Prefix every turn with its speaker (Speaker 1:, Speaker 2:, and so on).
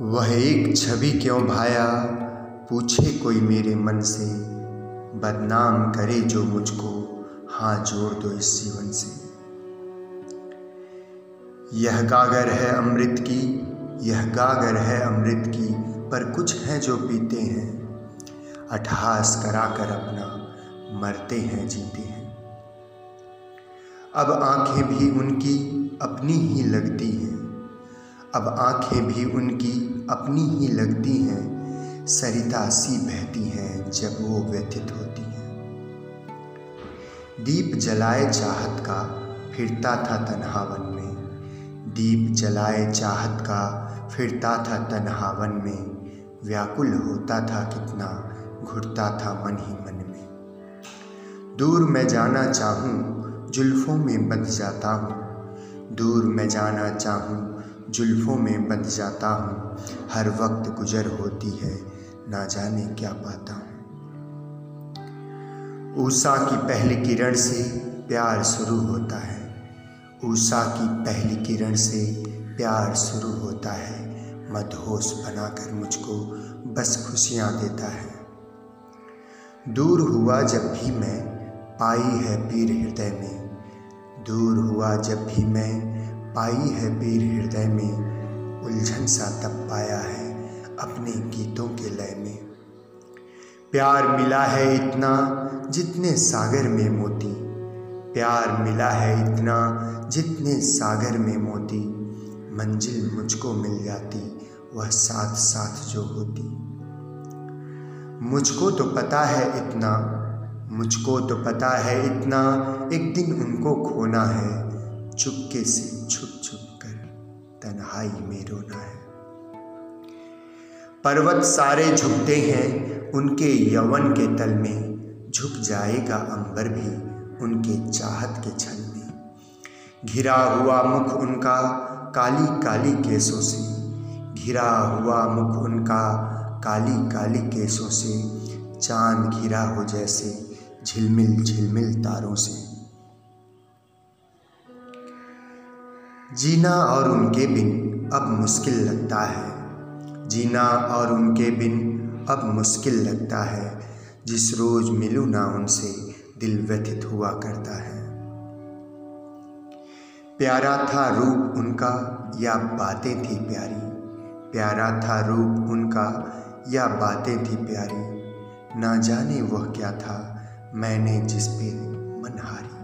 Speaker 1: वह एक छवि क्यों भाया? पूछे कोई मेरे मन से। बदनाम करे जो मुझको। हाँ जोड़ दो इस जीवन से। यह गागर है अमृत की। यह गागर है अमृत की। पर कुछ हैं जो पीते हैं। अठहास कराकर अपना। मरते हैं, जीते हैं। अब आँखें भी उनकी अपनी ही लगती हैं। अब आँखें भी उनकी अपनी ही लगती हैं। सरिता सी बहती हैं जब वो व्यथित होती हैं। दीप जलाए चाहत का फिरता था तन्हावन में। दीप जलाए चाहत का फिरता था तन्हावन में। व्याकुल होता था कितना, घुटता था मन ही मन में। दूर मैं जाना चाहूँ, जुल्फ़ों में बंध जाता हूँ। दूर मैं जाना चाहूँ जुल्फ़ों में बंध जाता हूँ। हर वक्त गुजर होती है, ना जाने क्या पाता हूँ। ऊषा की पहली किरण से प्यार शुरू होता है। ऊषा की पहली किरण से प्यार शुरू होता है। मदहोश बनाकर मुझको बस खुशियाँ देता है। दूर हुआ जब भी मैं, पाई है पीर हृदय में। दूर हुआ जब भी मैं पाई है पीर हृदय में, उलझन सा तब पाया है अपने गीतों के लय में। प्यार मिला है इतना जितने सागर में मोती। प्यार मिला है इतना जितने सागर में मोती। मंजिल मुझको मिल जाती, वह साथ साथ जो होती। मुझको तो पता है इतना, मुझको तो पता है इतना, एक दिन उनको खोना है। चुपके से छुप छुप कर तन्हाई में रोना है। पर्वत सारे झुकते हैं, उनके यवन के तल में झुक जाएगा अंबर भी उनके चाहत के छल में। घिरा हुआ मुख उनका काली काली केसों से, घिरा हुआ मुख उनका काली काली केसों से, चाँद घिरा हो जैसे झिलमिल झिलमिल तारों से। जीना और उनके बिन अब मुश्किल लगता है। जीना और उनके बिन अब मुश्किल लगता है। जिस रोज मिलूँ ना उनसे, दिल व्यथित हुआ करता है। प्यारा था रूप उनका, या बातें थी प्यारी। प्यारा था रूप उनका, या बातें थी प्यारी। ना जाने वह क्या था, मैंने जिस पे मन हारी।